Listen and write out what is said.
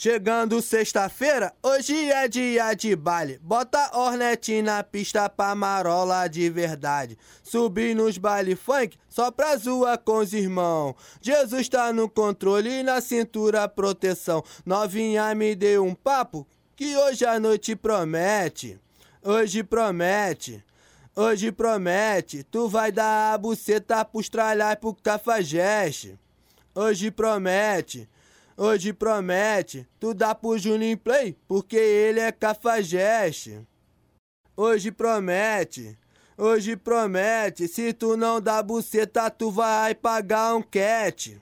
Chegando sexta-feira, hoje é dia de baile. Bota Hornet na pista pra marola de verdade. Subir nos baile funk só pra zoar com os irmãos. Jesus tá no controle e na cintura proteção. Novinha me deu um papo que hoje a noite promete. Hoje promete. Hoje promete, tu vai dar a buceta pros tralhar pro cafajeste. Hoje promete, Hoje promete, tu dá pro Juninho Play, porque ele é cafajeste. Hoje promete, hoje promete, se tu não dá buceta, tu vai pagar um cat.